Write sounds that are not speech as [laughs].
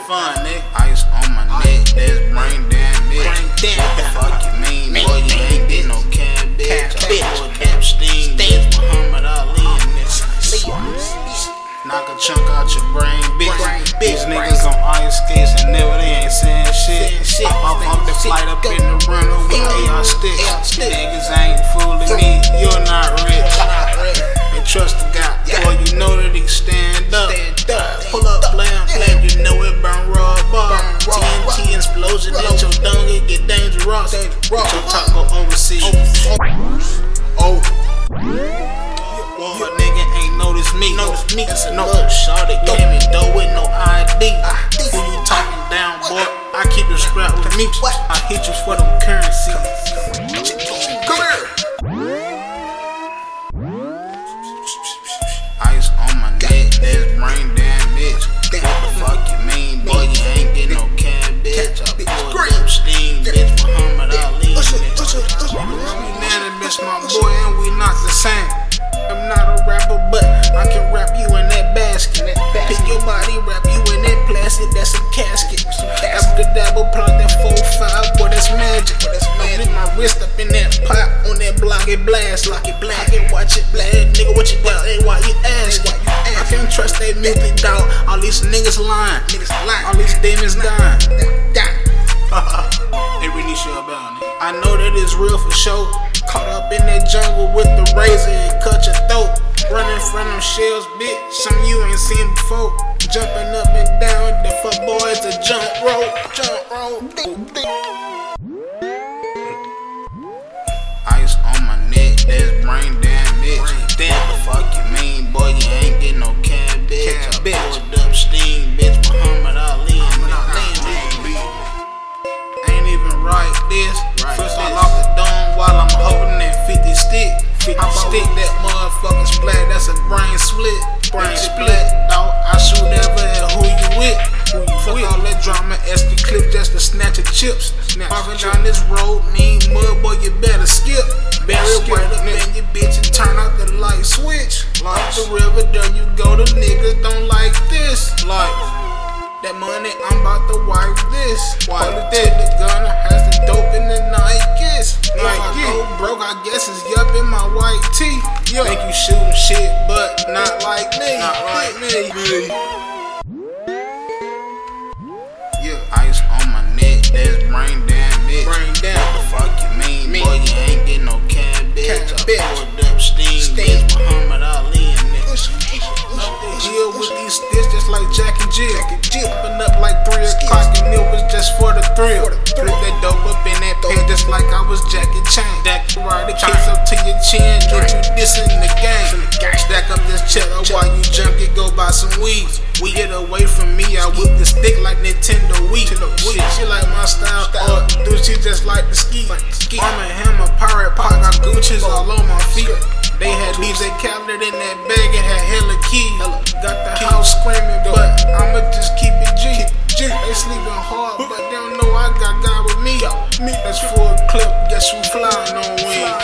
fun, nigga. Ice on my neck, that's brain damage. Brain damage. What the fuck you mean, Man, boy? You ain't get no cabbage. Cabbage. I pulled Epstein, bitch, Muhammad Ali in uh, this. Knock a chunk out your brain, bitch. These bitch, niggas on ice skates and never they ain't saying shit. Shit. Hop off, the flight up in the runner with Go. AR sticks. AR sticks. Niggas ain't fooling me, you're not rich. And trust Explosion Raw. your dome, it get dangerous. Dangerous. Your taco overseas. Oh. oh. Fuck nigga ain't notice me. Notice me. That's no shot that gave me dough with no ID. Who you talking down, boy? I keep it strapped with me. I hit you for them Unanimous, my boy, and we not the same. I'm not a rapper, but I can wrap you in that basket. Pick your body, wrap you in that plastic, that's a casket. Abracadabra, plug that 4-5, boy, that's magic. that's I lift my wrist up in that pot, on that block, it blast. Like it black, can watch it blast. Nigga, what you got? Ain't why you ask? I can't trust they mythic dog. All these niggas lying. Niggas lying. All these demons dying. [laughs] Need you about it. I know that it's real for sure. Caught up in that jungle with the razor and cut your throat. Running from them shells, bitch. Some you ain't seen before. Jumping up and down, the fuck boys a jump rope, jump rope. Ice on my neck, that's brain. Brain Damn, the fuck you stick. 50 I stick that motherfucking splat, that's a brain split. Brain split, dog. I shoot ever at who you with. Who you Fuck all that drama, SD clip just to snatch your chips. Walking down this road, mean mud, boy, you better skip. Bury Skip, up in your bitch and turn out the light switch. Like the river, there you go, the niggas don't like this. Like, that money, I'm about to wipe this. Wipe Pull it the gunner, has the dope in the Nikes. If I go broke, I guess it's yup in my white tee. Think you shooting shit, but not like me. Not like me. Yeah, ice on my neck, that's brain damage. Brain What the fuck you mean, Me. boy? Sticks just like Jack and Jill. Jack and. Open up like 3 o'clock and it was just for the thrill. Flip that dope up in that pen just like I was Jackie Chan. Stack the right the case up to your chin, get you dissing the game. Stack up this cheddar while you jump, it go buy some weeds. We get away from me, I whip the stick like Nintendo Wii. She like my style, or do she just like the ski? I'm a hammer, pirate pot, got Gucci's all on my feet. They had DJ Khaled in that bag, and had hella keys. Got the house screaming, but I'ma just keep it G. G. They sleeping hard, but they don't know I got God with me. That's full clip, guess who flying on wings.